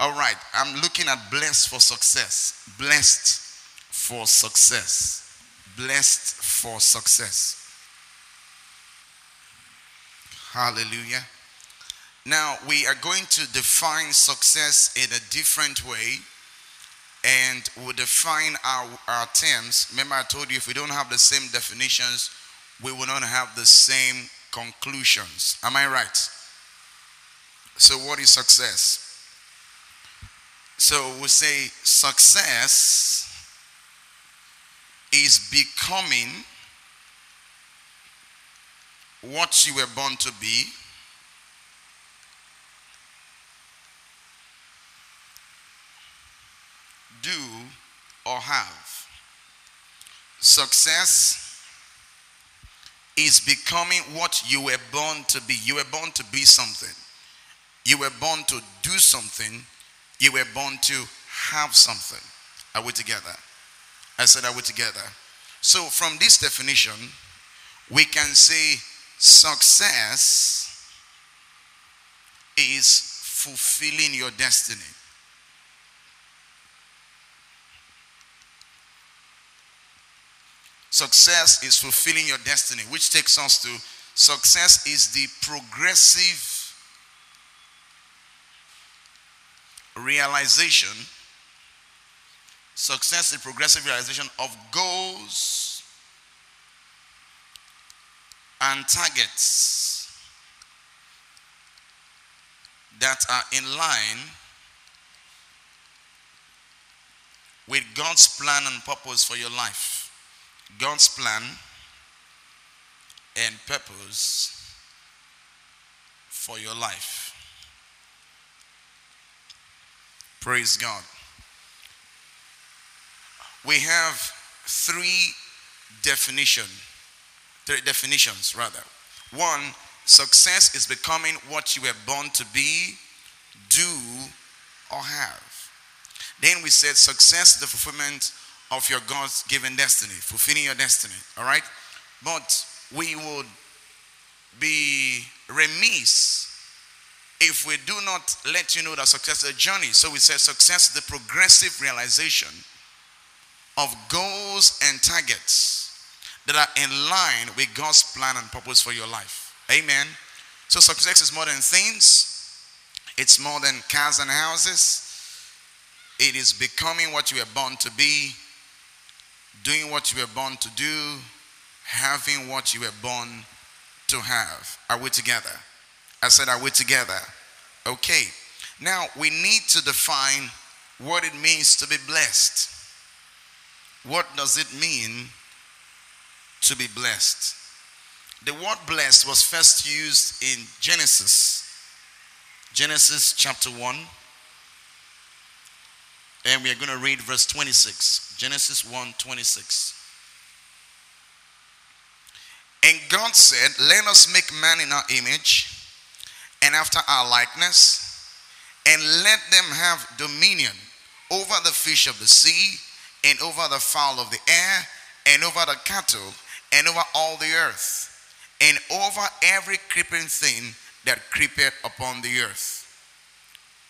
All right, I'm looking at blessed for success. Blessed for success. Blessed for success. Hallelujah. Now, we are going to define success in a different way and we'll define our, our terms. Remember, I told you if we don't have the same definitions, we will not have the same conclusions. Am I right? So, what is success? So, we say success is becoming what you were born to be. Do or have. Success is becoming what you were born to be. You were born to be something. You were born to do something. You were born to have something. Are we together? I said, Are we together? So, from this definition, we can say success is fulfilling your destiny. Success is fulfilling your destiny, which takes us to success is the progressive realization, success is progressive realization of goals and targets that are in line with God's plan and purpose for your life. God's plan and purpose for your life. Praise God. We have three definition, three definitions rather. One, success is becoming what you were born to be, do, or have. Then we said success the fulfillment of your God's given destiny, fulfilling your destiny. All right? But we would be remiss if we do not let you know that success is a journey. So we say success is the progressive realization of goals and targets that are in line with God's plan and purpose for your life. Amen. So success is more than things. It's more than cars and houses. It is becoming what you were born to be doing what you were born to do, having what you were born to have. Are we together? I said, Are we together? Okay. Now we need to define what it means to be blessed. What does it mean to be blessed? The word blessed was first used in Genesis. Genesis chapter 1 and we are going to read verse 26. Genesis 1 26. And God said, Let us make man in our image and after our likeness, and let them have dominion over the fish of the sea, and over the fowl of the air, and over the cattle, and over all the earth, and over every creeping thing that creepeth upon the earth.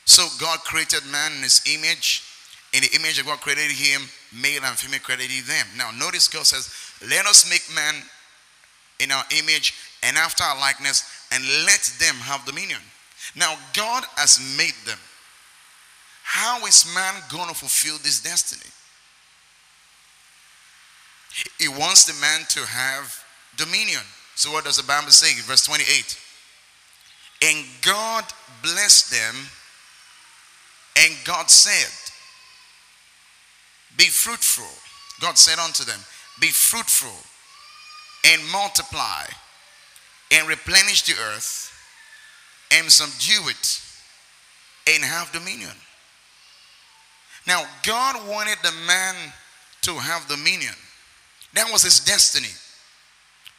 So God created man in his image in the image of God created him, male and female created them. Now, notice God says, Let us make man in our image and after our likeness, and let them have dominion. Now, God has made them. How is man going to fulfill this destiny? He wants the man to have dominion. So, what does the Bible say? Verse 28. And God blessed them, and God said, be fruitful. God said unto them, Be fruitful and multiply and replenish the earth and subdue it and have dominion. Now, God wanted the man to have dominion. That was his destiny.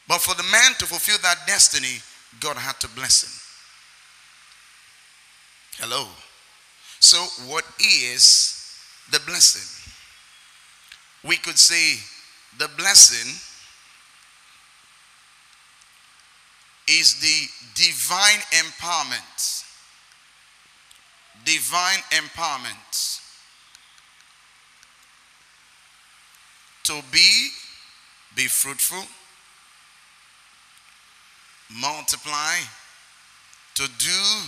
But for the man to fulfill that destiny, God had to bless him. Hello. So, what is the blessing? we could say the blessing is the divine empowerment, divine empowerment. To be, be fruitful, multiply, to do,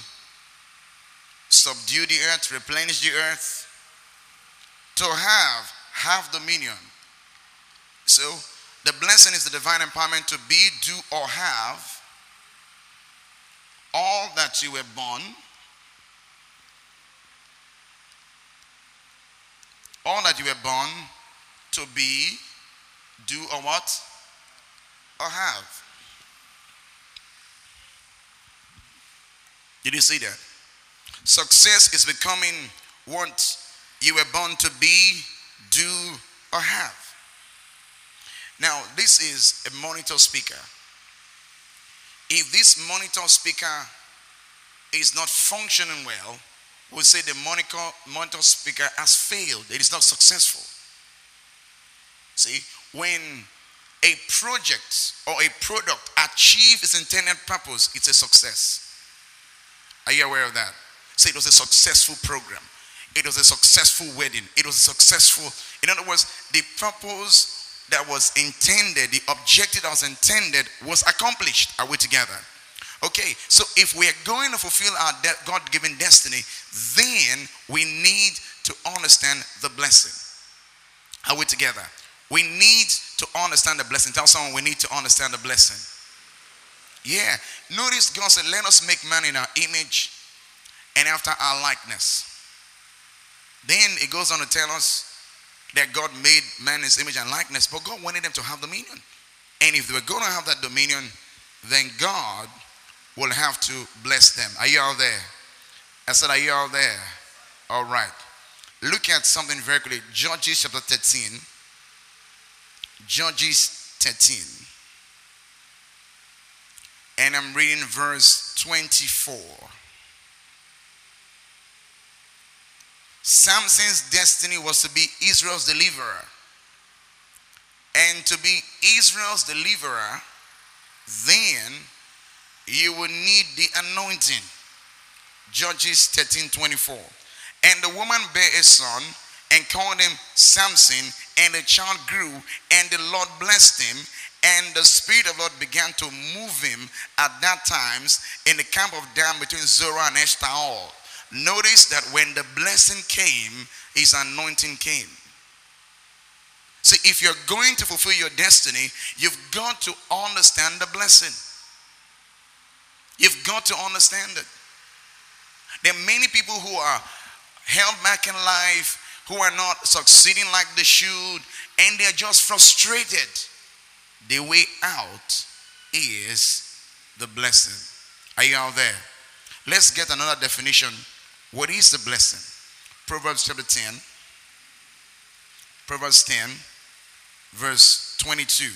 subdue the earth, replenish the earth, to have, have dominion. So, the blessing is the divine empowerment to be, do, or have all that you were born, all that you were born to be, do, or what? Or have. Did you see that? Success is becoming what you were born to be, do, or have. Now, this is a monitor speaker. If this monitor speaker is not functioning well, we'll say the monitor, monitor speaker has failed. It is not successful. See, when a project or a product achieves its intended purpose, it's a success. Are you aware of that? Say it was a successful program. It was a successful wedding. It was a successful, in other words, the purpose that was intended, the objective that was intended was accomplished. Are we together? Okay, so if we are going to fulfill our de- God given destiny, then we need to understand the blessing. Are we together? We need to understand the blessing. Tell someone we need to understand the blessing. Yeah. Notice God said, Let us make man in our image and after our likeness. Then it goes on to tell us that God made man in his image and likeness, but God wanted them to have dominion. And if they were going to have that dominion, then God will have to bless them. Are you all there? I said, Are you all there? All right. Look at something very quickly. Judges chapter 13. Judges 13. And I'm reading verse 24. Samson's destiny was to be Israel's deliverer. And to be Israel's deliverer, then you will need the anointing. Judges 13 24. And the woman bare a son and called him Samson, and the child grew, and the Lord blessed him. And the Spirit of the Lord began to move him at that times in the camp of Dan between Zorah and Eshtaol. Notice that when the blessing came, his anointing came. See, if you're going to fulfill your destiny, you've got to understand the blessing. You've got to understand it. There are many people who are held back in life, who are not succeeding like they should, and they're just frustrated. The way out is the blessing. Are you out there? Let's get another definition what is the blessing? Proverbs chapter 10. Proverbs 10, verse 22.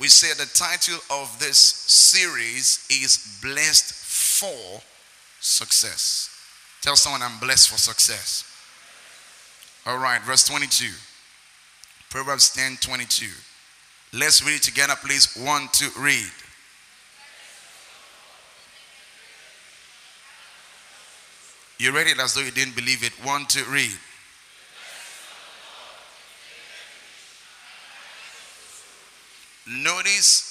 We say the title of this series is Blessed for Success. Tell someone I'm blessed for success. All right, verse 22. Proverbs 10 22. Let's read it together, please. One, two, read. You read it as though you didn't believe it. One, two, read. Notice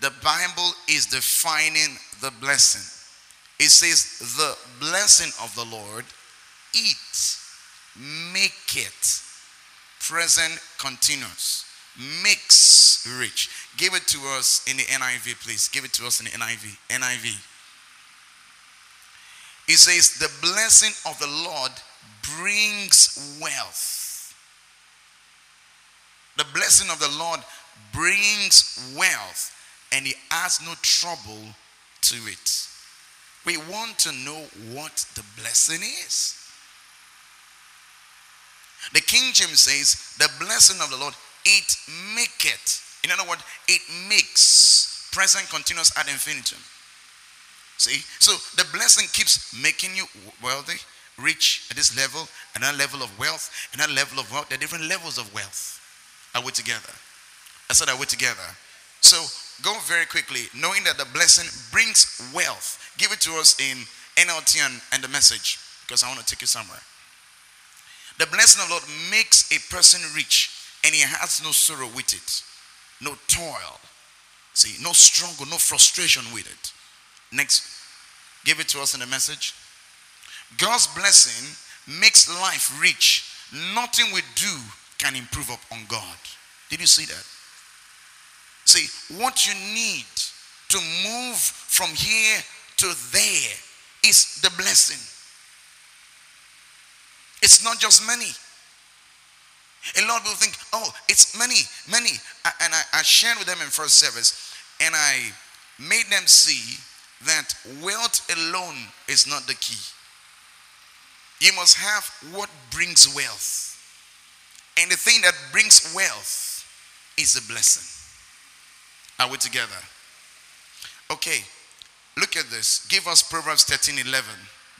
the Bible is defining the blessing. It says, The blessing of the Lord, eat, make it present, continuous, makes rich. Give it to us in the NIV, please. Give it to us in the NIV. NIV. He says, The blessing of the Lord brings wealth. The blessing of the Lord brings wealth, and he adds no trouble to it. We want to know what the blessing is. The King James says, The blessing of the Lord, it make it. In other words, it makes present continuous ad infinitum. See? So the blessing keeps making you wealthy, rich at this level, another level of wealth, another level of wealth. There are different levels of wealth. Are we together? I said, are we together? So go very quickly, knowing that the blessing brings wealth. Give it to us in NLT and, and the message. because I want to take you somewhere. The blessing of the Lord makes a person rich and he has no sorrow with it, no toil. See, no struggle, no frustration with it. Next, give it to us in the message. God's blessing makes life rich. Nothing we do can improve upon God. Did you see that? See, what you need to move from here to there is the blessing. It's not just money. A lot of people think, oh, it's money, money. And I, I shared with them in first service, and I made them see that wealth alone is not the key. You must have what brings wealth. And the thing that brings wealth is a blessing. Are we together? Okay, look at this. Give us Proverbs 13 11.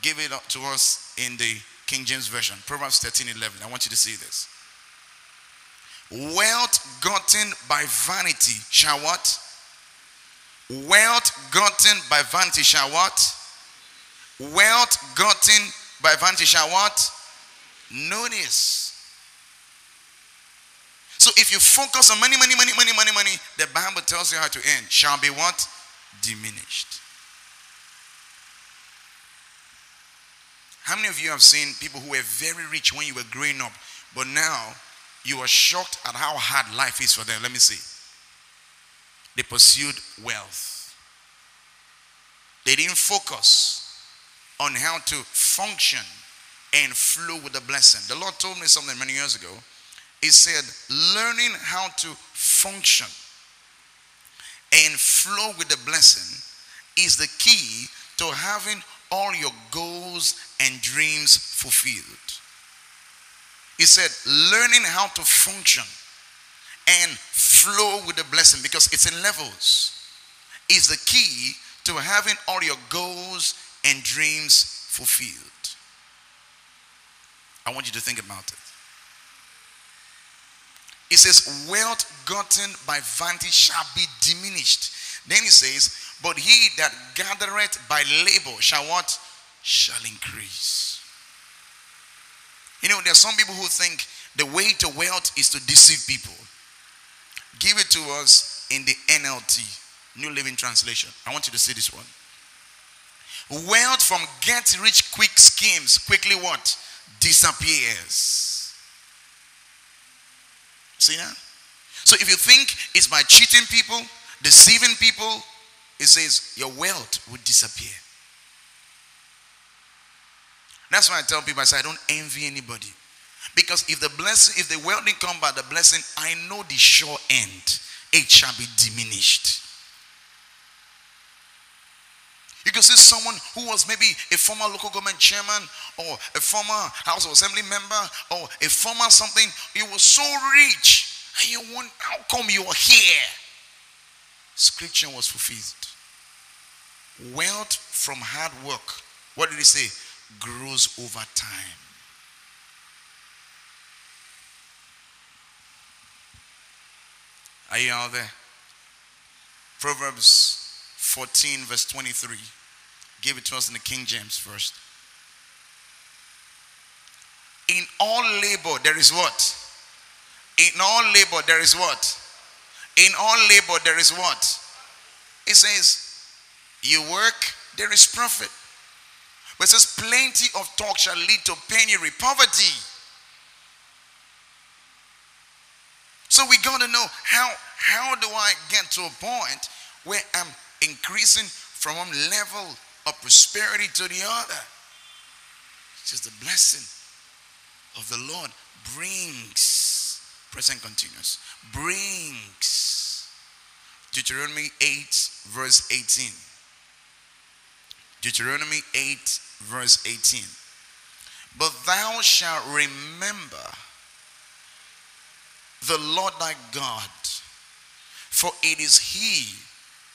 Give it up to us in the King James Version. Proverbs 13 11. I want you to see this. Wealth gotten by vanity shall what? Wealth gotten by vanity shall what? Wealth gotten by vanity shall what? Notice. So if you focus on money, money, money, money, money, money, the Bible tells you how to end. Shall be what? Diminished. How many of you have seen people who were very rich when you were growing up, but now you are shocked at how hard life is for them? Let me see. They pursued wealth. They didn't focus on how to function and flow with the blessing. The Lord told me something many years ago. He said, learning how to function and flow with the blessing is the key to having all your goals and dreams fulfilled. He said, learning how to function and flow with the blessing because it's in levels is the key to having all your goals and dreams fulfilled. I want you to think about it. It says, Wealth gotten by vanity shall be diminished. Then he says, But he that gathereth by labor shall what? Shall increase. You know, there are some people who think the way to wealth is to deceive people. Give it to us in the NLT, New Living Translation. I want you to see this one. Wealth from get rich quick schemes quickly what? Disappears. See that? So if you think it's by cheating people, deceiving people, it says your wealth would disappear. That's why I tell people I say I don't envy anybody. Because if the blessing, if the wealth didn't come by the blessing, I know the sure end. It shall be diminished. You can see someone who was maybe a former local government chairman or a former House of Assembly member or a former something. He was so rich. And you want, how come you're here? Scripture was fulfilled. Wealth from hard work, what did he say? Grows over time. Are you out there? Proverbs 14, verse 23. Give it to us in the King James first. In all labor, there is what? In all labor, there is what? In all labor, there is what? It says, You work, there is profit. But it says, Plenty of talk shall lead to penury, poverty. So we got to know how how do I get to a point where I'm increasing from one level of prosperity to the other? It's just the blessing of the Lord brings, present continuous, brings. Deuteronomy 8, verse 18. Deuteronomy 8, verse 18. But thou shalt remember the Lord thy God, for it is he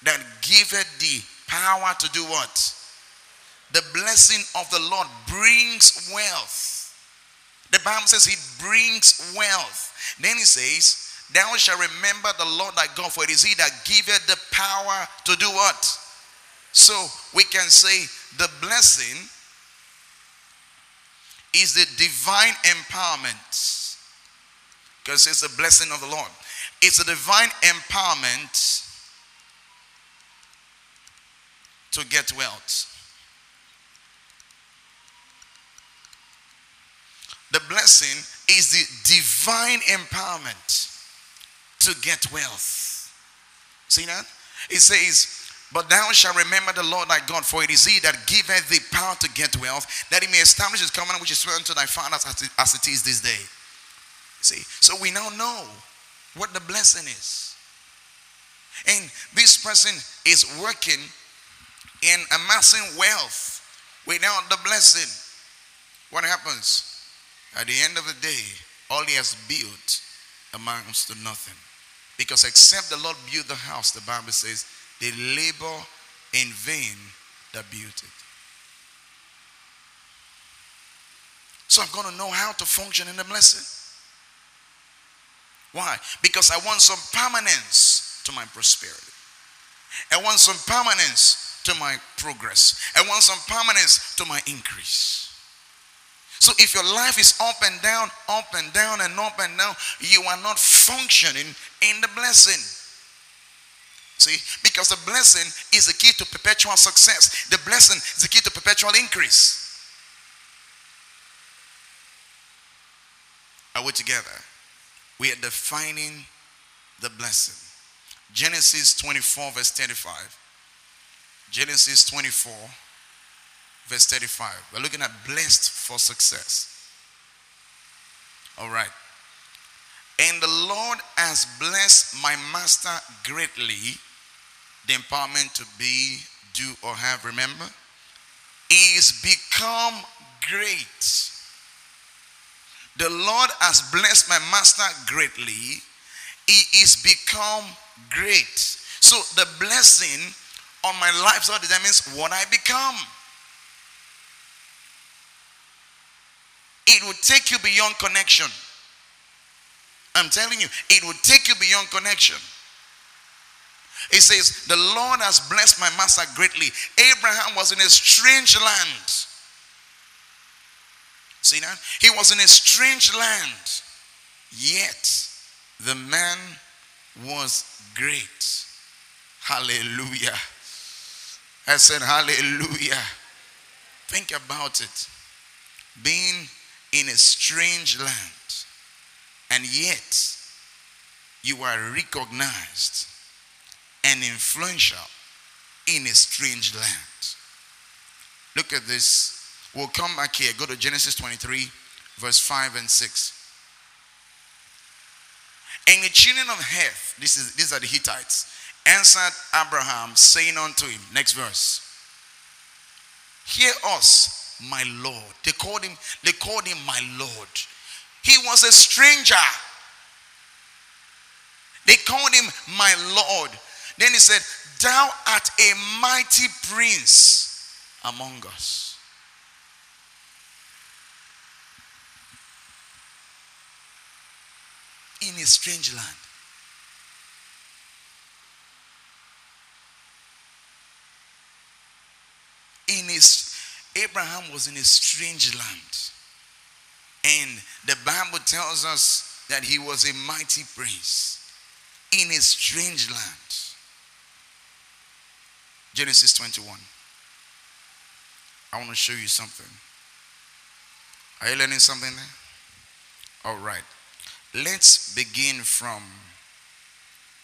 that giveth thee power to do what? The blessing of the Lord brings wealth. The Bible says he brings wealth. Then he says, Thou shalt remember the Lord thy God, for it is he that giveth the power to do what? So we can say the blessing is the divine empowerment. Because it's the blessing of the Lord. It's a divine empowerment to get wealth. The blessing is the divine empowerment to get wealth. See that? It says, but thou shalt remember the Lord thy God, for it is he that giveth thee power to get wealth, that he may establish his covenant which is sworn to thy fathers as it, as it is this day. See, so we now know what the blessing is. And this person is working in amassing wealth without the blessing. What happens? At the end of the day, all he has built amounts to nothing. Because except the Lord build the house, the Bible says, they labor in vain that built it. So I'm going to know how to function in the blessing. Why? Because I want some permanence to my prosperity. I want some permanence to my progress. I want some permanence to my increase. So if your life is up and down, up and down, and up and down, you are not functioning in the blessing. See, because the blessing is the key to perpetual success. The blessing is the key to perpetual increase. Are we together? We are defining the blessing. Genesis 24, verse 35. Genesis 24, verse 35. We're looking at blessed for success. All right. And the Lord has blessed my master greatly the empowerment to be, do, or have, remember, is become great. The Lord has blessed my master greatly. He is become great. So the blessing on my life so determines what I become. It will take you beyond connection. I'm telling you, it will take you beyond connection. It says, The Lord has blessed my master greatly. Abraham was in a strange land. See that? He was in a strange land. Yet the man was great. Hallelujah. I said, Hallelujah. Think about it. Being in a strange land, and yet you are recognized and influential in a strange land. Look at this. We'll come back here. Go to Genesis 23, verse 5 and 6. And the children of Heth, this is, these are the Hittites, answered Abraham, saying unto him, next verse, Hear us, my Lord. They called him, they called him my Lord. He was a stranger. They called him my Lord. Then he said, Thou art a mighty prince among us. In a strange land. In his Abraham was in a strange land. And the Bible tells us that he was a mighty prince in a strange land. Genesis 21. I want to show you something. Are you learning something there? All right. Let's begin from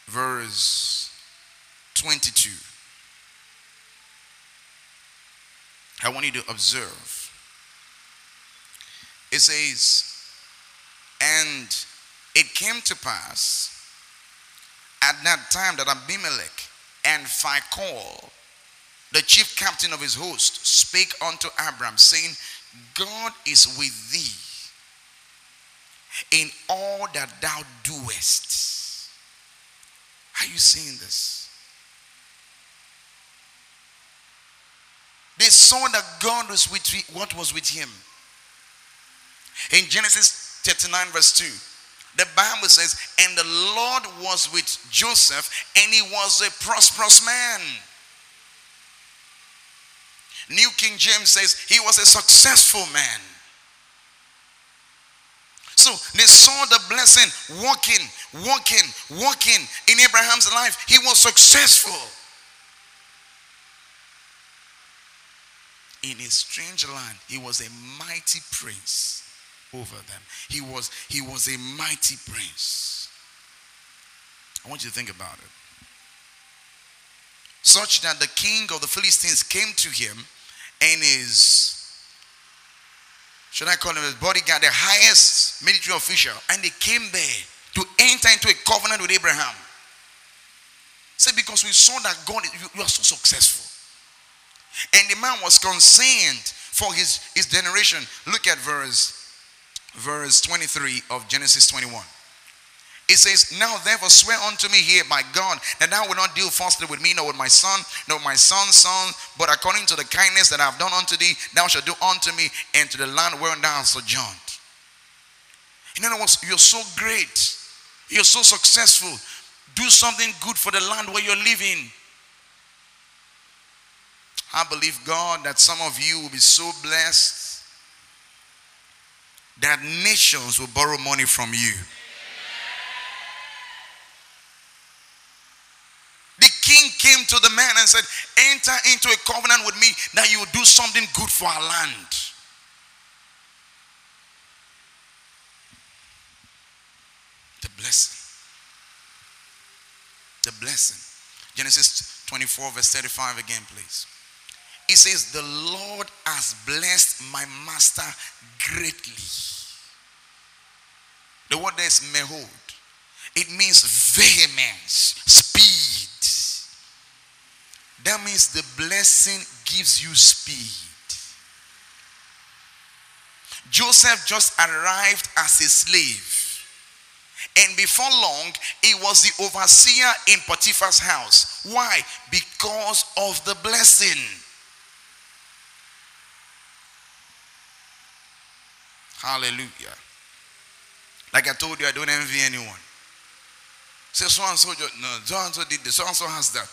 verse 22. I want you to observe. It says, And it came to pass at that time that Abimelech and Phicol the chief captain of his host spake unto Abram, saying, God is with thee in all that thou doest. Are you seeing this? They saw that God was with what was with him. In Genesis 39, verse 2, the Bible says, And the Lord was with Joseph, and he was a prosperous man. New King James says he was a successful man. So they saw the blessing walking, walking, walking in Abraham's life. He was successful. In a strange land, he was a mighty prince over them. He was, he was a mighty prince. I want you to think about it. Such that the king of the Philistines came to him and his should I call him his bodyguard, the highest military official, and they came there to enter into a covenant with Abraham. Say, because we saw that God, you, you are so successful. And the man was concerned for his, his generation. Look at verse, verse 23 of Genesis 21. It says, Now therefore swear unto me here by God that thou wilt not deal falsely with me, nor with my son, nor my son's son, but according to the kindness that I have done unto thee, thou shalt do unto me and to the land wherein thou hast sojourned. In other words, you're so great, you're so successful. Do something good for the land where you're living. I believe, God, that some of you will be so blessed that nations will borrow money from you. King came to the man and said, Enter into a covenant with me that you will do something good for our land. The blessing. The blessing. Genesis 24, verse 35 again, please. He says, The Lord has blessed my master greatly. The word there is mehod. It means vehemence, speed that means the blessing gives you speed. Joseph just arrived as a slave. And before long, he was the overseer in Potiphar's house. Why? Because of the blessing. Hallelujah. Like I told you, I don't envy anyone. Say so and so, no, so and so did this, so and so has that.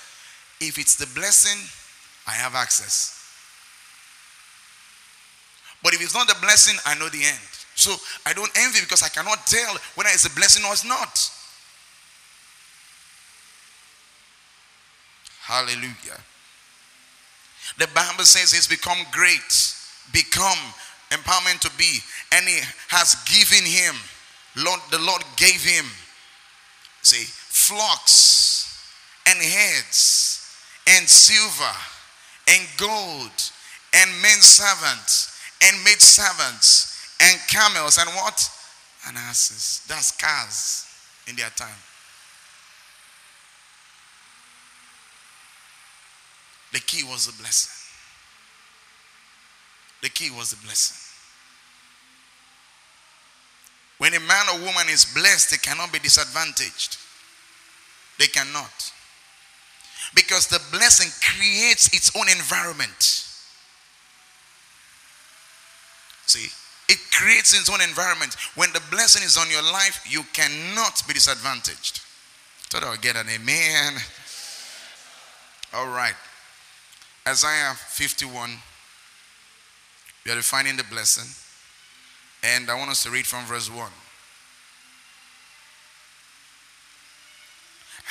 If it's the blessing, I have access. But if it's not the blessing, I know the end. So I don't envy because I cannot tell whether it's a blessing or it's not. Hallelujah. The Bible says he's become great, become empowerment to be, and he has given him. Lord, the Lord gave him, say, flocks and heads and silver and gold and men servants and maid servants and camels and what? And asses. That's cars in their time. The key was the blessing. The key was the blessing. When a man or woman is blessed, they cannot be disadvantaged. They cannot. Because the blessing creates its own environment. See, it creates its own environment. When the blessing is on your life, you cannot be disadvantaged. So I'll get an amen. All right. Isaiah 51. We are defining the blessing. And I want us to read from verse 1.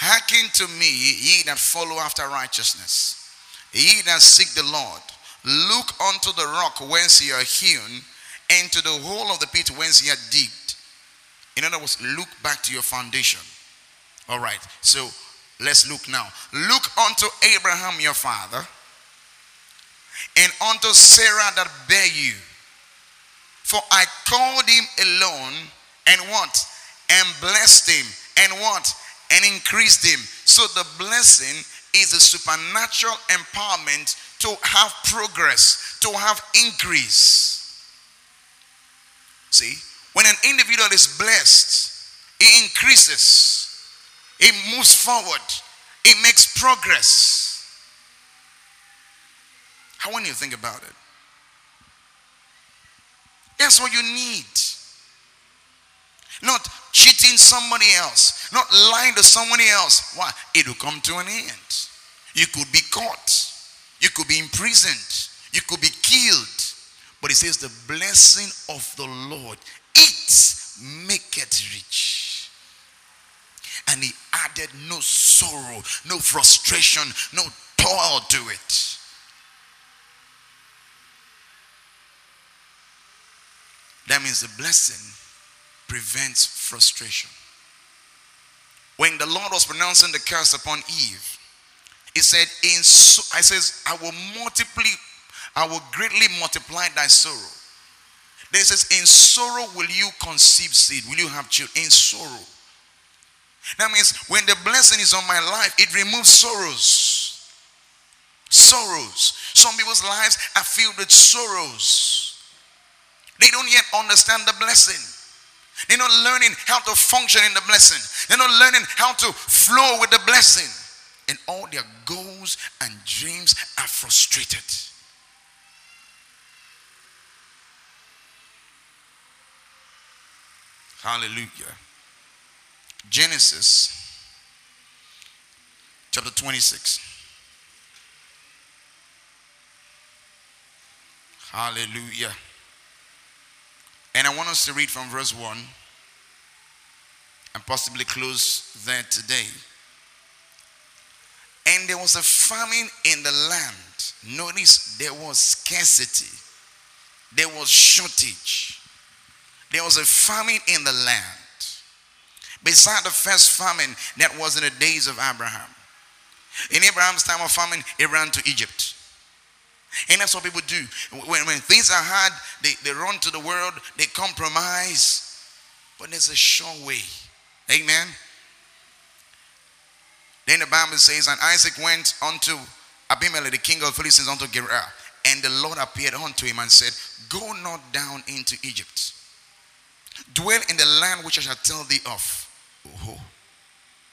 Hearken to me, ye that follow after righteousness, ye that seek the Lord. Look unto the rock whence ye are hewn, and to the hole of the pit whence ye are digged. In other words, look back to your foundation. All right, so let's look now. Look unto Abraham your father, and unto Sarah that bare you. For I called him alone, and what? And blessed him, and what? And increased him. So the blessing is a supernatural empowerment to have progress, to have increase. See, when an individual is blessed, he increases, he moves forward, he makes progress. How when you think about it? That's what you need. Not cheating somebody else, not lying to somebody else. Why? It will come to an end. You could be caught, you could be imprisoned, you could be killed. But it says, The blessing of the Lord, it it rich. And he added no sorrow, no frustration, no toil to it. That means the blessing prevents frustration. When the Lord was pronouncing the curse upon Eve, he said, In so, I says, I will multiply, I will greatly multiply thy sorrow. Then it says, In sorrow will you conceive seed, will you have children? In sorrow. That means when the blessing is on my life, it removes sorrows. Sorrows. Some people's lives are filled with sorrows. They don't yet understand the blessing. They're not learning how to function in the blessing. They're not learning how to flow with the blessing. And all their goals and dreams are frustrated. Hallelujah. Genesis chapter 26. Hallelujah. And I want us to read from verse 1 and possibly close there today. And there was a famine in the land. Notice there was scarcity, there was shortage, there was a famine in the land. Beside the first famine that was in the days of Abraham. In Abraham's time of famine, he ran to Egypt. And that's what people do. When, when things are hard, they, they run to the world, they compromise. But there's a sure way. Amen. Then the Bible says, And Isaac went unto Abimelech, the king of Philistines, unto Gerar. And the Lord appeared unto him and said, Go not down into Egypt. Dwell in the land which I shall tell thee of. Oh.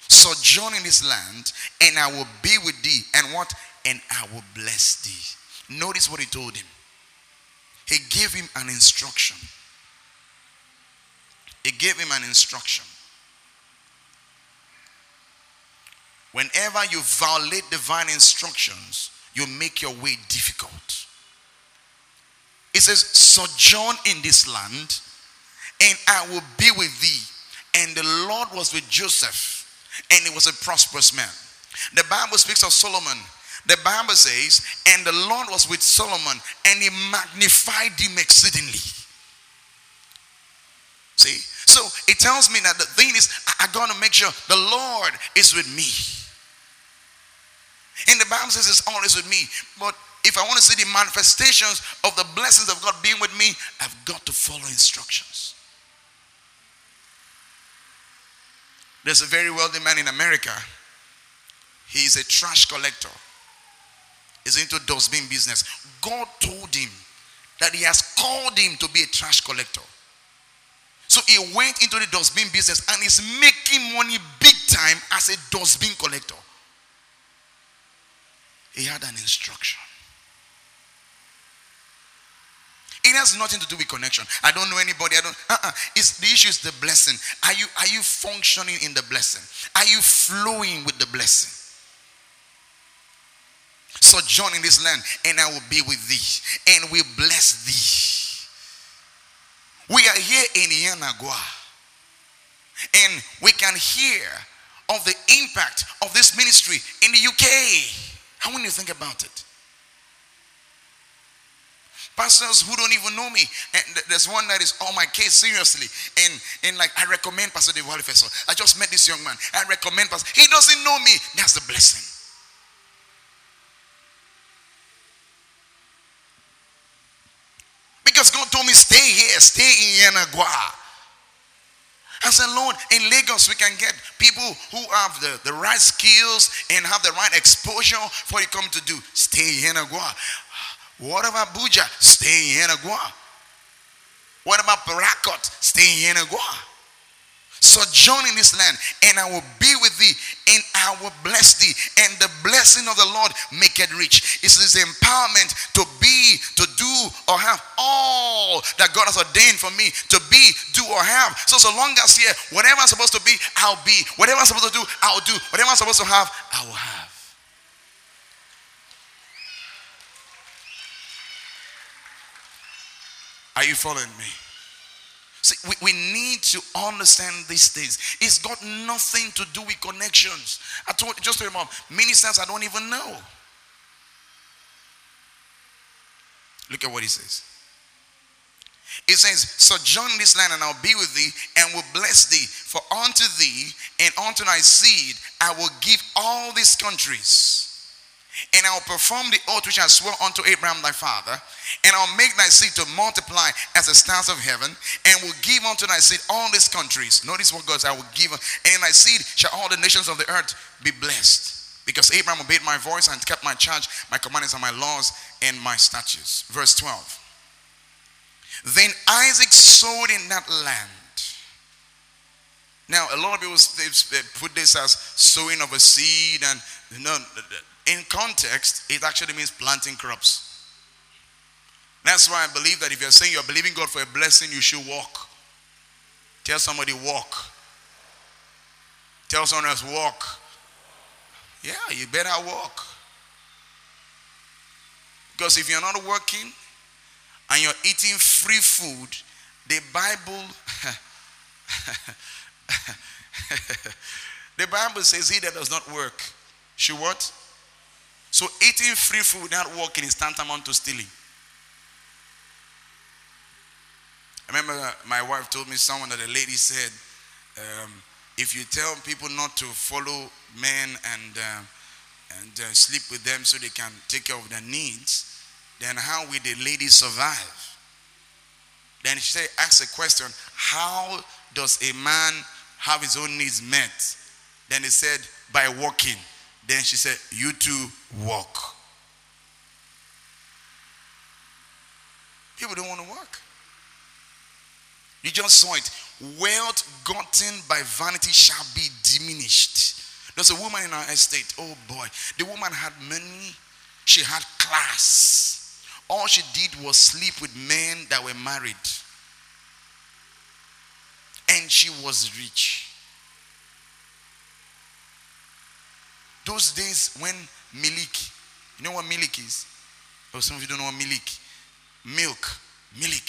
Sojourn in this land, and I will be with thee. And what? And I will bless thee. Notice what he told him. He gave him an instruction. He gave him an instruction. Whenever you violate divine instructions, you make your way difficult. It says, Sojourn in this land, and I will be with thee. And the Lord was with Joseph, and he was a prosperous man. The Bible speaks of Solomon the Bible says, and the Lord was with Solomon, and he magnified him exceedingly. See? So it tells me that the thing is, I, I got to make sure the Lord is with me. And the Bible says it's always with me. But if I want to see the manifestations of the blessings of God being with me, I've got to follow instructions. There's a very wealthy man in America. He is a trash collector is into dustbin business. God told him that he has called him to be a trash collector. So he went into the dustbin business and is making money big time as a dustbin collector. He had an instruction. It has nothing to do with connection. I don't know anybody. I don't. Uh-uh. It's the issue is the blessing. Are you are you functioning in the blessing? Are you flowing with the blessing? Sojourn in this land, and I will be with thee, and will bless thee. We are here in Yenagoa, and we can hear of the impact of this ministry in the UK. How when you think about it? Pastors who don't even know me, and there's one that is on my case seriously, and and like I recommend Pastor Walifeso. I just met this young man. I recommend Pastor. He doesn't know me. That's the blessing. Because God told me, stay here, stay in Yenagoa. I said, Lord, in Lagos, we can get people who have the, the right skills and have the right exposure for you come to do. Stay in Yenagoa. What about Abuja? Stay in Yenagoa. What about Port Harcourt? Stay in Yenagoa sojourn in this land, and I will be with thee, and I will bless thee, and the blessing of the Lord make it rich. It's this empowerment to be, to or have all that God has ordained for me to be, do, or have. So, so long as here, whatever I'm supposed to be, I'll be. Whatever I'm supposed to do, I'll do. Whatever I'm supposed to have, I will have. Are you following me? See, we, we need to understand these things. It's got nothing to do with connections. I told just to remember, ministers I don't even know. Look at what he says. It says, Sojourn this land, and I'll be with thee, and will bless thee. For unto thee and unto thy seed I will give all these countries. And I will perform the oath which I swore unto Abraham thy father, and I'll make thy seed to multiply as the stars of heaven, and will give unto thy seed all these countries. Notice what God says, I will give, and thy seed shall all the nations of the earth be blessed. Because Abraham obeyed my voice and kept my charge, my commandments, and my laws, and my statutes. Verse 12. Then Isaac sowed in that land. Now, a lot of people put this as sowing of a seed, and you know, in context, it actually means planting crops. That's why I believe that if you're saying you're believing God for a blessing, you should walk. Tell somebody, walk. Tell someone else, walk. Yeah, you better walk. Because if you're not working, and you're eating free food, the Bible the Bible says he that does not work should what? So eating free food without working is tantamount to stealing. I remember my wife told me someone that a lady said, um, if you tell people not to follow men and uh, and uh, sleep with them so they can take care of their needs, then how will the lady survive? Then she said, ask a question, how does a man have his own needs met? Then he said, by walking. Then she said, you too walk. People don't want to work. You just saw it. Wealth gotten by vanity shall be diminished. There's a woman in our estate. Oh boy. The woman had money. She had class. All she did was sleep with men that were married. And she was rich. Those days when milk, you know what milk is? Oh, some of you don't know what milk. Milk, milk.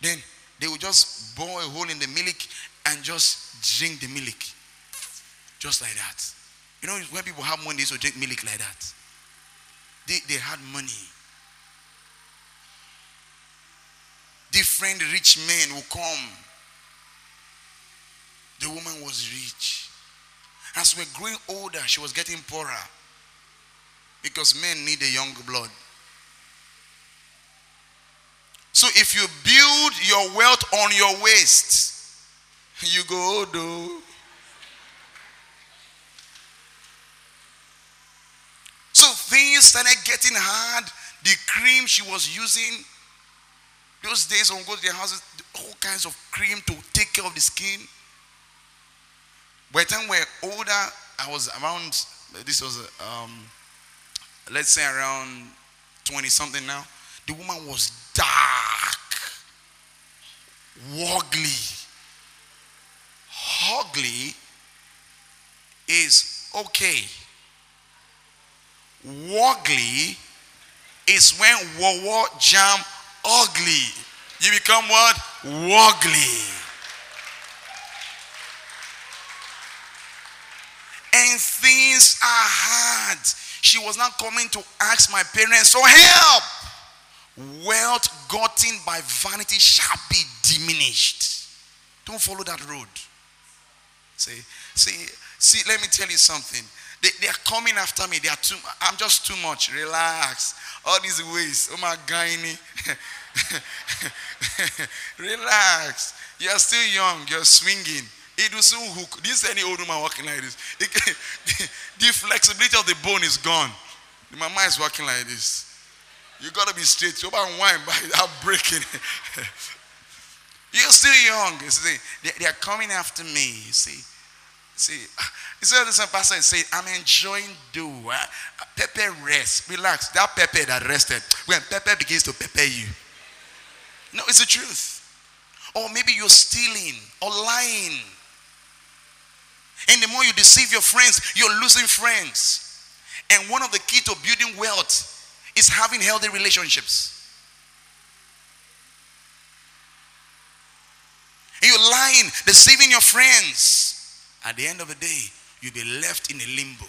Then they would just bore a hole in the milk and just drink the milk. Just like that. You know, when people have money, they used to drink milk like that. They, they had money. different rich men will come. The woman was rich. As we're growing older, she was getting poorer. Because men need a young blood. So if you build your wealth on your waist, you go old though. So things started getting hard. The cream she was using those days when we go to their houses, all kinds of cream to take care of the skin. By the time we're older, I was around, this was, um, let's say around 20 something now. The woman was dark, ugly. Ugly is okay. Ugly is when Wawa jam ugly. You become what? Ugly. And things are hard. She was not coming to ask my parents for help. Wealth gotten by vanity shall be diminished. Don't follow that road. See, see, see, let me tell you something. They, they are coming after me. They are too I'm just too much. Relax all these ways. Oh my gynae. Relax. You're still young. You're swinging. It will soon hook. This is any old woman walking like this. It, the flexibility of the bone is gone. My mama is walking like this. You gotta be straight. You're about wine without breaking. You're still young. You see, they, are coming after me. You see. See, he said this pastor and say, I'm enjoying do. Uh, pepper rest. Relax. That pepper that rested. When pepper begins to pepper you. No, it's the truth. Or maybe you're stealing or lying. And the more you deceive your friends, you're losing friends. And one of the key to building wealth is having healthy relationships. You're lying, deceiving your friends. At the end of the day, you'll be left in a limbo.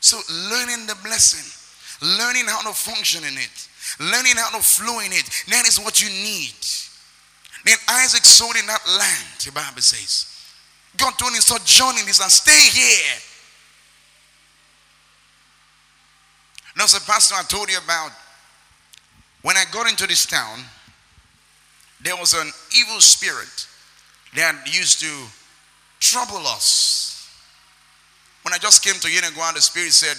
So, learning the blessing, learning how to function in it, learning how to flow in it, that is what you need. Then Isaac sowed in that land, the Bible says. God told him, sojourn in this and stay here. Now, so Pastor, I told you about when I got into this town, there was an evil spirit that used to trouble us. When I just came to Yenagoa, the spirit said,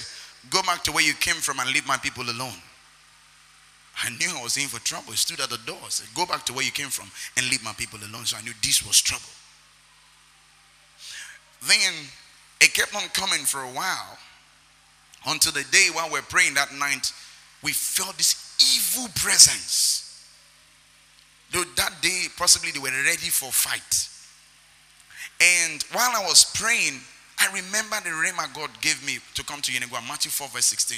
Go back to where you came from and leave my people alone. I knew I was in for trouble. He stood at the door. I said, Go back to where you came from and leave my people alone. So I knew this was trouble. Then it kept on coming for a while until the day while we're praying that night, we felt this evil presence. Though that day, possibly they were ready for fight. And while I was praying, I remember the rhema God gave me to come to Yenagoa, Matthew 4, verse 16.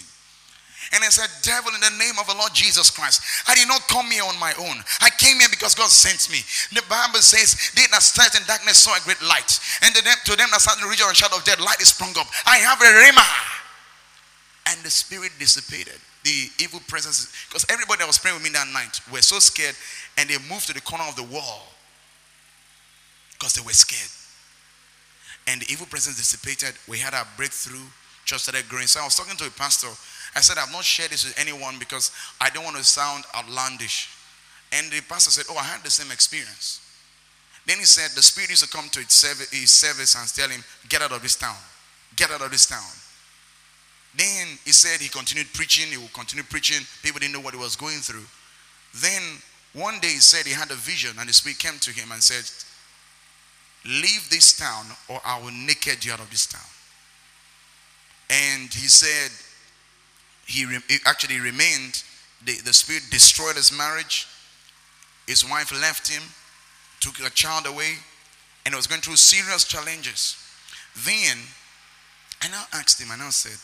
And I said, Devil, in the name of the Lord Jesus Christ, I did not come here on my own. I came here because God sent me. The Bible says, They that sat in darkness saw a great light. And to them, to them that sat in the region of shadow of death, light is sprung up. I have a rhema. And the spirit dissipated. The evil presence, because everybody that was praying with me that night were so scared and they moved to the corner of the wall because they were scared. And the evil presence dissipated. We had our breakthrough. Church started growing. So I was talking to a pastor I said, I've not shared this with anyone because I don't want to sound outlandish. And the pastor said, Oh, I had the same experience. Then he said, The spirit used to come to his service and tell him, Get out of this town. Get out of this town. Then he said he continued preaching. He would continue preaching. People didn't know what he was going through. Then one day he said he had a vision, and the spirit came to him and said, Leave this town, or I will naked you out of this town. And he said, he, re- he actually remained. The, the spirit destroyed his marriage. His wife left him, took a child away, and was going through serious challenges. Then, I now asked him, and I said,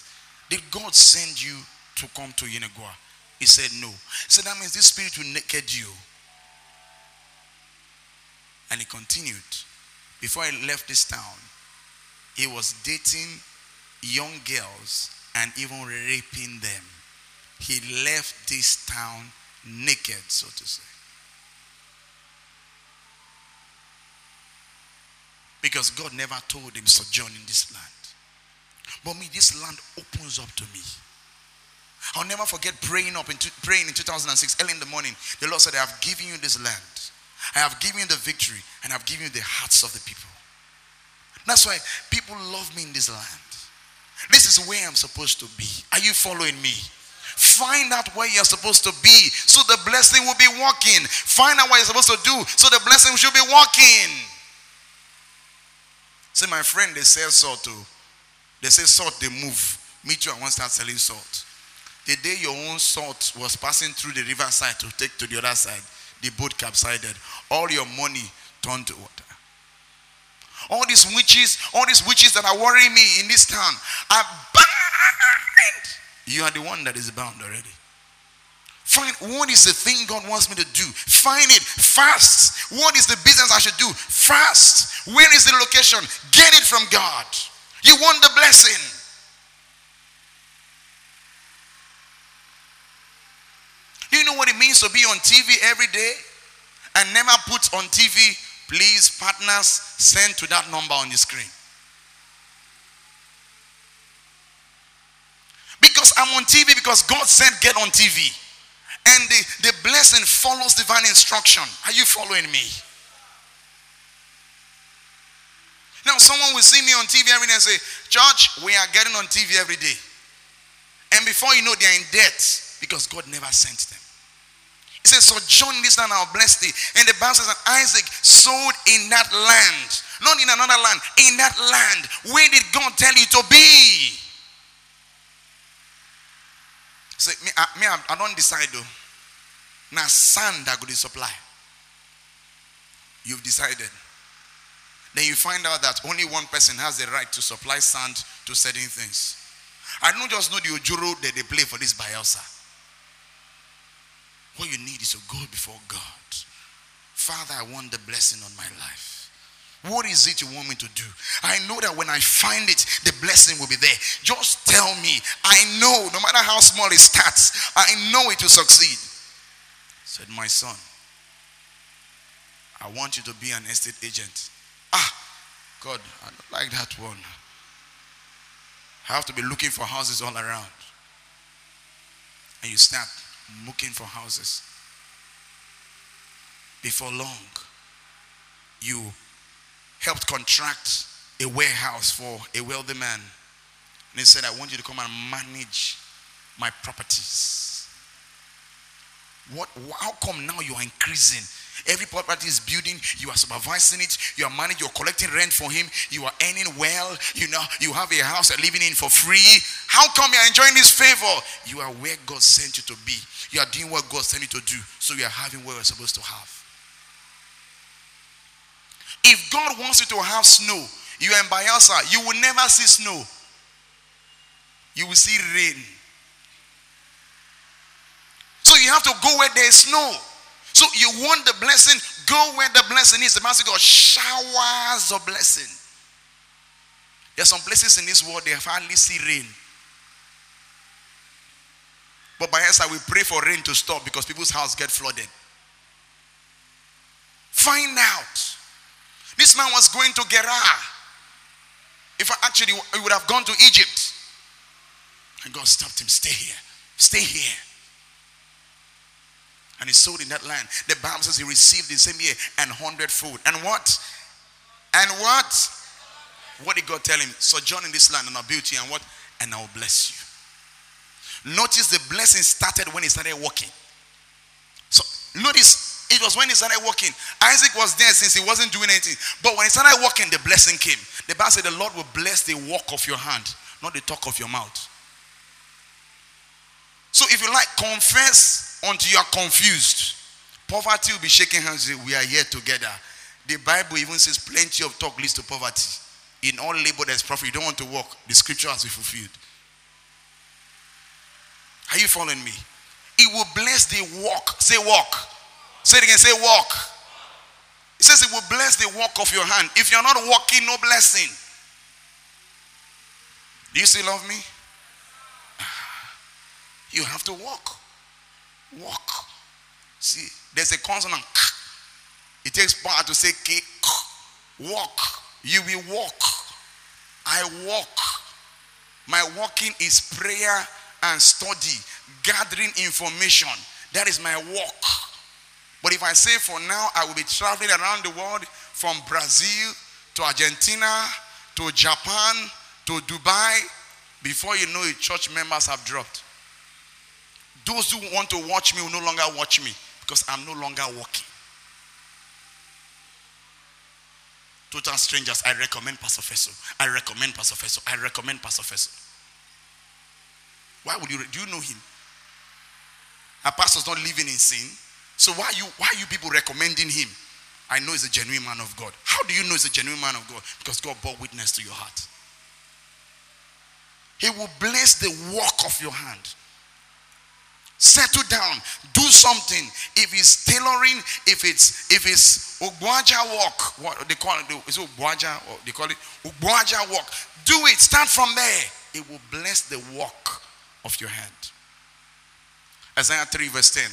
Did God send you to come to Yenagoa? He said, No. So that means this spirit will naked you. And he continued. Before he left this town, he was dating young girls and even raping them. He left this town naked, so to say. Because God never told him sojourn in this land. But me, this land opens up to me. I'll never forget praying up in praying in 2006 early in the morning. The Lord said, I have given you this land. I have given you the victory and I've given you the hearts of the people. That's why people love me in this land. This is where I'm supposed to be. Are you following me? Find out where you're supposed to be so the blessing will be walking. Find out what you're supposed to do so the blessing should be walking. See, my friend, they sell salt too. They say salt, they move. Me too, I want to start selling salt. The day your own salt was passing through the riverside to take to the other side, the boat capsided. All your money turned to water. All these witches, all these witches that are worrying me in this town are bound. You are the one that is bound already. Find what is the thing God wants me to do. Find it fast. What is the business I should do? Fast. Where is the location? Get it from God. You want the blessing. You know what it means to be on TV every day and never put on TV Please, partners, send to that number on the screen. Because I'm on TV, because God said get on TV. And the, the blessing follows divine instruction. Are you following me? Now, someone will see me on TV every day and say, Church, we are getting on TV every day. And before you know, they are in debt because God never sent them. He says, So John, this land, I'll bless thee. And the Bible says Isaac sowed in that land, not in another land, in that land. Where did God tell you to be? Say, me, I, me, I don't decide though. Now, sand that could supply. You've decided. Then you find out that only one person has the right to supply sand to certain things. I don't just know the Ojoro that they play for this Bayelsa. What you need is to go before God. Father, I want the blessing on my life. What is it you want me to do? I know that when I find it, the blessing will be there. Just tell me. I know, no matter how small it starts, I know it will succeed. Said, My son, I want you to be an estate agent. God, I don't like that one. I have to be looking for houses all around. And you start looking for houses. Before long, you helped contract a warehouse for a wealthy man. And he said, I want you to come and manage my properties. What how come now you are increasing? Every property is building, you are supervising it, you are managing, you're collecting rent for him, you are earning well, you know, you have a house and living in for free. How come you're enjoying this favor? You are where God sent you to be. You are doing what God sent you to do. So you are having what you're supposed to have. If God wants you to have snow, you are in Bayelsa, you will never see snow. You will see rain. So you have to go where there is snow. So you want the blessing, go where the blessing is. The Master God showers of blessing. There's some places in this world they hardly see rain. But by Esther, we pray for rain to stop because people's house get flooded. Find out this man was going to Gerar. If I actually he would have gone to Egypt. And God stopped him. Stay here. Stay here. And he sowed in that land. The Bible says he received the same year and hundredfold. And what? And what? What did God tell him? Sojourn in this land and I'll build you and what? And I will bless you. Notice the blessing started when he started walking. So notice it was when he started walking. Isaac was there since he wasn't doing anything. But when he started walking, the blessing came. The Bible said the Lord will bless the walk of your hand, not the talk of your mouth. So if you like, confess until you are confused. Poverty will be shaking hands. We are here together. The Bible even says plenty of talk leads to poverty. In all labor there's profit. You don't want to work. The scripture has been fulfilled. Are you following me? It will bless the walk. Say walk. Say it again. Say walk. It says it will bless the work of your hand. If you're not walking, no blessing. Do you still love me? You have to walk. Walk. See, there's a consonant. It takes power to say K. Walk. You will walk. I walk. My walking is prayer and study, gathering information. That is my walk. But if I say for now, I will be traveling around the world from Brazil to Argentina to Japan to Dubai, before you know it, church members have dropped. Those who want to watch me will no longer watch me because I'm no longer walking. Total strangers, I recommend Pastor Feso. I recommend Pastor Feso. I recommend Pastor Feso. Why would you? Do you know him? A pastor's not living in sin. So why you why you people recommending him? I know he's a genuine man of God. How do you know he's a genuine man of God? Because God bore witness to your heart. He will bless the work of your hand. Settle down, do something. If it's tailoring, if it's if it's Ugwaja work, what they call it is it or they call it Ugwaja work. Do it. Start from there. It will bless the work of your hand. Isaiah 3, verse 10.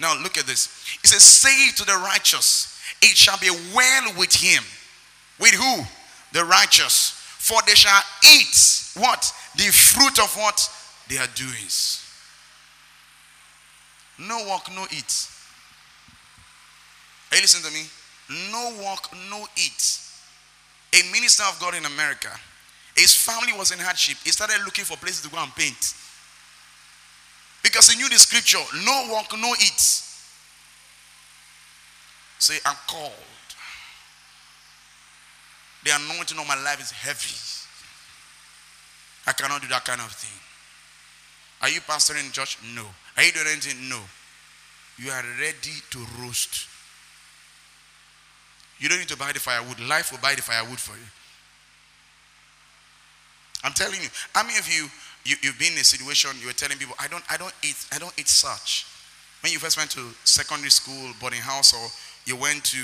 Now look at this. It says, Say to the righteous, it shall be well with him. With who? The righteous. For they shall eat what? The fruit of what? they are doings. No work, no eat. Hey, listen to me. No work, no eat. A minister of God in America, his family was in hardship. He started looking for places to go and paint. Because he knew the scripture no work, no eat. Say, I'm called. The anointing on my life is heavy. I cannot do that kind of thing. Are you pastoring in church? No. Are you doing anything? No. You are ready to roast. You don't need to buy the firewood. Life will buy the firewood for you. I'm telling you. How many of you you, you've been in a situation you were telling people, I don't, I don't eat, I don't eat such. when you first went to secondary school, boarding house, or you went to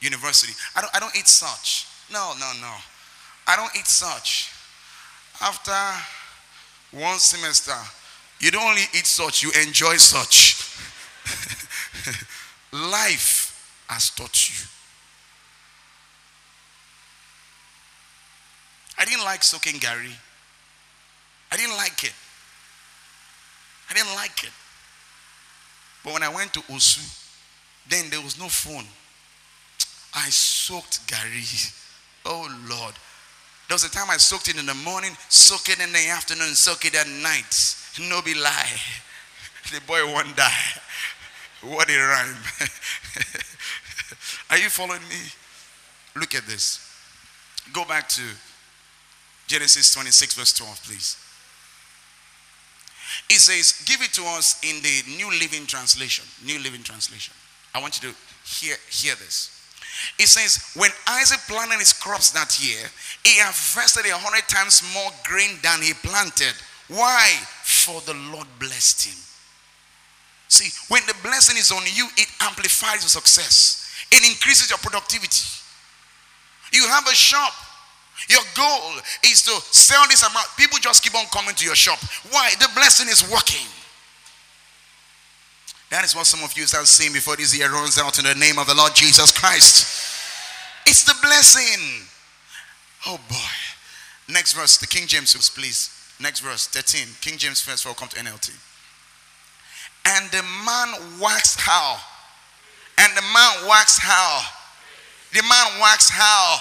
university. I don't, I don't eat such. No, no, no. I don't eat such. After one semester, you don't only eat such, you enjoy such. Life has taught you. I didn't like soaking garri. I didn't like it. I didn't like it. But when I went to Osu, then there was no phone. I soaked garri. Oh Lord. There was a time I soaked it in the morning, soaked it in the afternoon, soaked it at night. No be lie. The boy won't die. What a rhyme. Are you following me? Look at this. Go back to Genesis 26, verse 12, please. It says, Give it to us in the New Living Translation. New Living Translation. I want you to hear, hear this. It says, When Isaac planted his crops that year, he harvested a hundred times more grain than he planted. Why? For the Lord blessed him. See, when the blessing is on you, it amplifies your success, it increases your productivity. You have a shop. Your goal is to sell this amount. People just keep on coming to your shop. Why? The blessing is working. That is what some of you start saying before this year runs out in the name of the Lord Jesus Christ. It's the blessing. Oh boy. Next verse, the King James, please. Next verse, 13. King James first, before come to NLT. And the man waxed how? And the man waxed how? The man waxed how?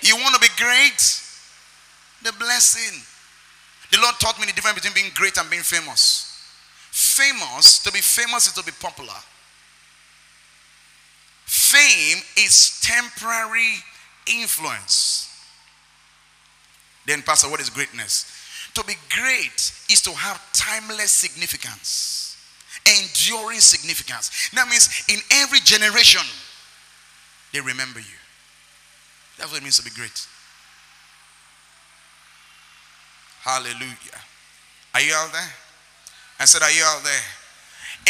You want to be great? The blessing. The Lord taught me the difference between being great and being famous. Famous, to be famous is to be popular. Fame is temporary influence. Then, Pastor, what is greatness? To be great is to have timeless significance, enduring significance. That means in every generation, they remember you. That's what it means to be great. Hallelujah. Are you out there? I said, Are you out there?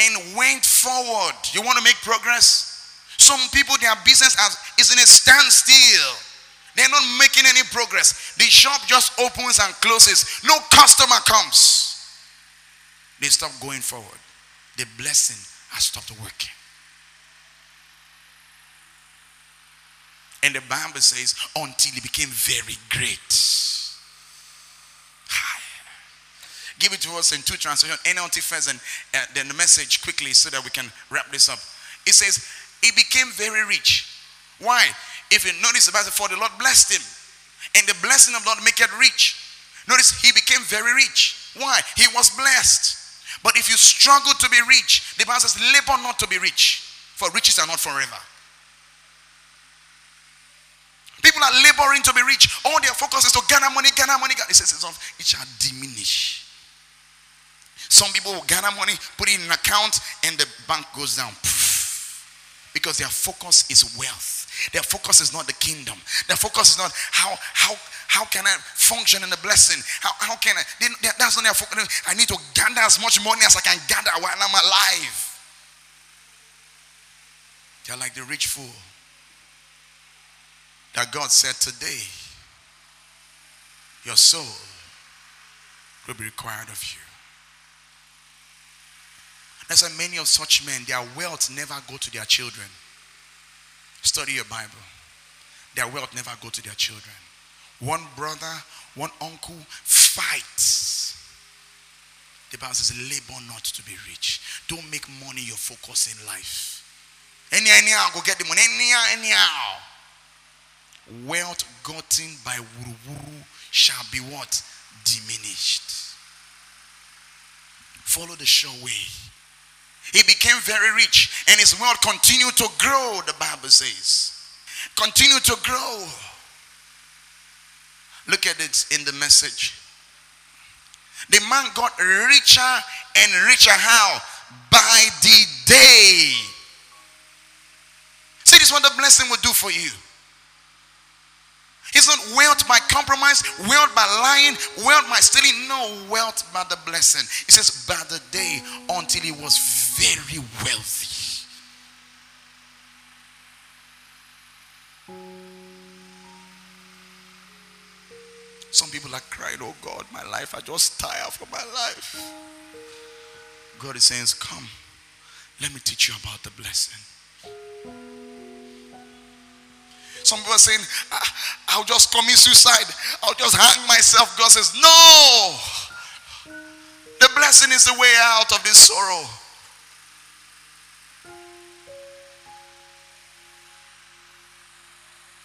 And went forward. You want to make progress? Some people, their business is in a standstill. They're not making any progress. The shop just opens and closes. No customer comes. They stop going forward. The blessing has stopped working. And the Bible says, until he became very great. Give it to us in two translations, NLT first and uh, then the message quickly so that we can wrap this up. It says, He became very rich. Why? If you notice the Bible, for the Lord blessed him, and the blessing of the Lord make it rich. Notice he became very rich. Why? He was blessed. But if you struggle to be rich, the Bible says, labor not to be rich, for riches are not forever. People are laboring to be rich. All their focus is to gather money, gather money. It says it shall diminish. Some people will gather money, put it in an account, and the bank goes down. Because their focus is wealth. Their focus is not the kingdom. Their focus is not how how how can I function in the blessing? How, how can I? They, that's not their focus. I need to gather as much money as I can gather while I'm alive. They're like the rich fool that God said today, your soul will be required of you. That's why many of such men, their wealth never go to their children. Study your Bible. Their wealth never go to their children. One brother, one uncle fights. The Bible says, labor not to be rich. Don't make money your focus in life. Anyhow, anyhow, go get the money. Anyhow, anyhow. Wealth gotten by wuru shall be what? Diminished. Follow the sure way. He became very rich and his wealth continued to grow, the Bible says. Continue to grow. Look at it in the message. The man got richer and richer how? By the day. See, this is what the blessing will do for you. It's not wealth by compromise, wealth by lying, wealth by stealing. No, wealth by the blessing. It says, by the day until he was very wealthy. Some people are crying, Oh God, my life, I just tire from my life. God is saying, Come, let me teach you about the blessing. Some people are saying, I'll just commit suicide. I'll just hang myself. God says, No. The blessing is the way out of this sorrow.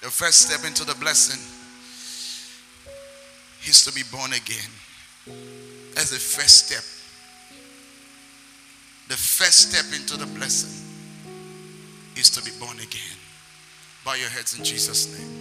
The first step into the blessing is to be born again. As the first step. The first step into the blessing is to be born again. Bow your heads in Jesus' name.